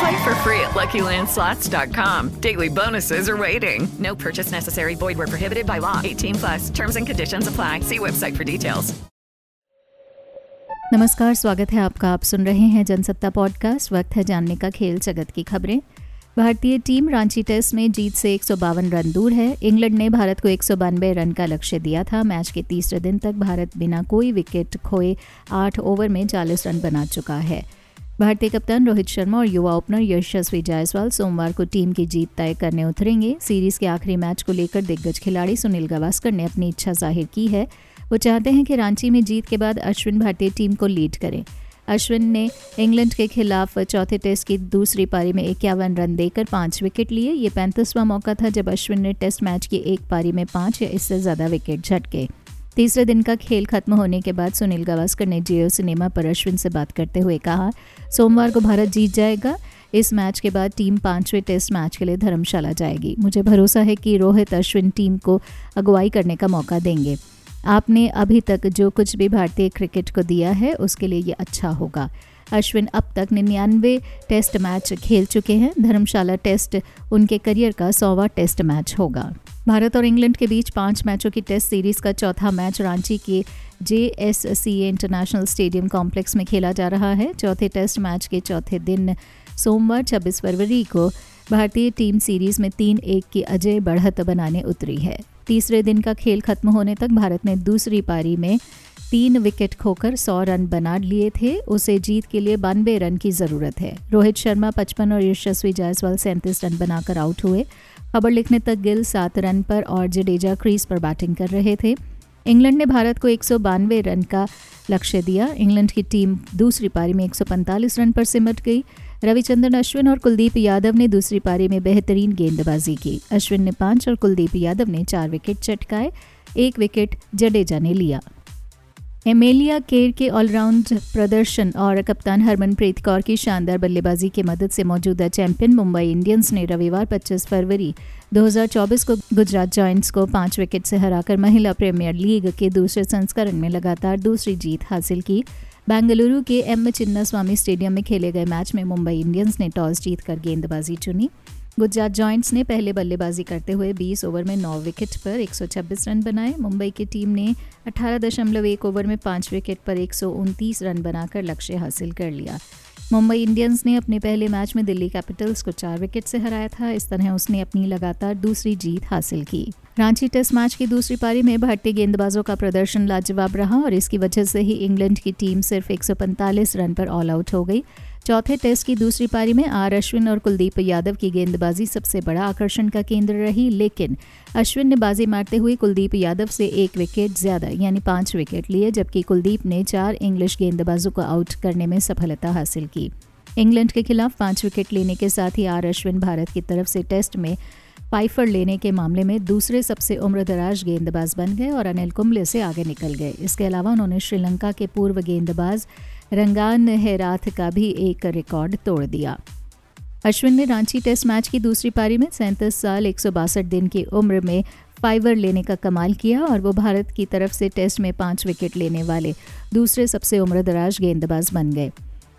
Play for free at LuckyLandSlots.com. Daily bonuses are waiting. No purchase necessary. Void where prohibited by law. 18 plus. Terms and conditions apply. See website for details. नमस्कार स्वागत है आपका आप सुन रहे हैं Jansatta podcast वक्त है जानने का खेल जगत की खबरें भारतीय टीम रांची टेस्ट में जीत से एक सौ बावन रन दूर है इंग्लैंड ने भारत को एक सौ बानबे रन का लक्ष्य दिया था मैच के तीसरे दिन तक भारत बिना कोई विकेट खोए आठ ओवर में चालीस रन बना चुका है भारतीय कप्तान रोहित शर्मा और युवा ओपनर यशस्वी जायसवाल सोमवार को टीम की जीत तय करने उतरेंगे। सीरीज़ के आखिरी मैच को लेकर दिग्गज खिलाड़ी सुनील गावस्कर ने अपनी इच्छा ज़ाहिर की है। वो चाहते हैं कि रांची में जीत के बाद अश्विन भारतीय टीम को लीड करें। अश्विन ने इंग्लैंड के खिलाफ चौथे टेस्ट की दूसरी पारी में इक्यावन रन देकर पाँच विकेट लिए। ये पैंतीसवां मौका था जब अश्विन ने टेस्ट मैच की एक पारी में पाँच या इससे ज़्यादा विकेट झटके। तीसरे दिन का खेल खत्म होने के बाद सुनील गावस्कर ने जियो सिनेमा पर अश्विन से बात करते हुए कहा, सोमवार को भारत जीत जाएगा। इस मैच के बाद टीम पाँचवें टेस्ट मैच के लिए धर्मशाला जाएगी। मुझे भरोसा है कि रोहित अश्विन टीम को अगुवाई करने का मौका देंगे। आपने अभी तक जो कुछ भी भारतीय क्रिकेट को दिया है, उसके लिए ये अच्छा होगा। अश्विन अब तक निन्यानवे टेस्ट मैच खेल चुके हैं। धर्मशाला टेस्ट उनके करियर का सौवा टेस्ट मैच होगा। भारत और इंग्लैंड के बीच पाँच मैचों की टेस्ट सीरीज़ का चौथा मैच रांची के J S C A international stadium complex में खेला जा रहा है। चौथे टेस्ट मैच के चौथे दिन सोमवार 26 फरवरी को भारतीय टीम सीरीज़ में तीन एक की अजय बढ़त बनाने उतरी है। तीसरे दिन का खेल खत्म होने तक भारत ने दूसरी पारी में तीन विकेट खोकर सौ रन बना लिए थे। उसे जीत के लिए बानवे रन की ज़रूरत है। रोहित शर्मा, पचपन, और यशस्वी जायसवाल सैंतीस रन बनाकर आउट हुए। खबर लिखने तक गिल सात रन पर और जडेजा क्रीज पर बैटिंग कर रहे थे। इंग्लैंड ने भारत को एक सौ बानवे रन का लक्ष्य दिया। इंग्लैंड की टीम दूसरी पारी में 145 रन पर सिमट गई। रविचंद्रन अश्विन और कुलदीप यादव ने दूसरी पारी में बेहतरीन गेंदबाजी की। अश्विन ने पाँच और कुलदीप यादव ने चार विकेट चटकाए। एक विकेट जडेजा ने लिया। एमेलिया केर के ऑलराउंड प्रदर्शन और कप्तान हरमनप्रीत कौर की शानदार बल्लेबाजी की मदद से मौजूदा चैंपियन मुंबई इंडियंस ने रविवार 25 फरवरी 2024 को गुजरात जॉइंट्स को पाँच विकेट से हराकर महिला प्रीमियर लीग के दूसरे संस्करण में लगातार दूसरी जीत हासिल की। बेंगलुरु के एम चिन्ना स्वामी स्टेडियम में खेले गए मैच में मुंबई इंडियंस ने टॉस जीतकर गेंदबाजी चुनी। गुजरात जॉइंट्स ने पहले बल्लेबाजी करते हुए 20 ओवर में 9 विकेट पर 126 रन बनाए। मुंबई की टीम ने 18.1 ओवर में 5 विकेट पर एक सौ उनतीस रन बनाकर लक्ष्य हासिल कर लिया। मुंबई इंडियंस ने अपने पहले मैच में दिल्ली कैपिटल्स को चार विकेट से हराया था। इस तरह उसने अपनी लगातार दूसरी जीत हासिल की। रांची टेस्ट मैच की दूसरी पारी में भारतीय गेंदबाजों का प्रदर्शन लाजवाब रहा और इसकी वजह से ही इंग्लैंड की टीम सिर्फ़ एक सौ पैंतालीस रन पर ऑल आउट हो गई। चौथे टेस्ट की दूसरी पारी में आर अश्विन और कुलदीप यादव की गेंदबाजी सबसे बड़ा आकर्षण का केंद्र रही, लेकिन अश्विन ने बाजी मारते हुए कुलदीप यादव से एक विकेट ज़्यादा, यानी पाँच विकेट लिए, जबकि कुलदीप ने चार इंग्लिश गेंदबाजों को आउट करने में सफलता हासिल की। इंग्लैंड के खिलाफ पाँच विकेट लेने के साथ ही आर अश्विन भारत की तरफ़ से टेस्ट में पाइफर लेने के मामले में दूसरे सबसे उम्रदराज गेंदबाज बन गए और अनिल कुंबले से आगे निकल गए। इसके अलावा उन्होंने श्रीलंका के पूर्व गेंदबाज रंगान हेराथ का भी एक रिकॉर्ड तोड़ दिया। अश्विन ने रांची टेस्ट मैच की दूसरी पारी में सैंतीस साल, एक सौ बासठ दिन की उम्र में फाइवर लेने का कमाल किया और वो भारत की तरफ़ से टेस्ट में पाँच विकेट लेने वाले दूसरे सबसे उम्रदराज गेंदबाज बन गए।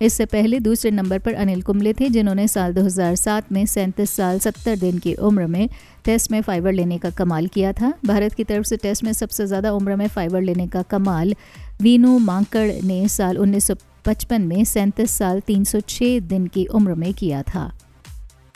इससे पहले दूसरे नंबर पर अनिल कुंबले थे, जिन्होंने साल 2007 में सैंतीस साल 70 दिन की उम्र में टेस्ट में फाइबर लेने का कमाल किया था। भारत की तरफ़ से टेस्ट में सबसे ज़्यादा उम्र में फाइबर लेने का कमाल वीनू मांकड़ ने साल 1955 में सैंतीस साल 306 दिन की उम्र में किया था।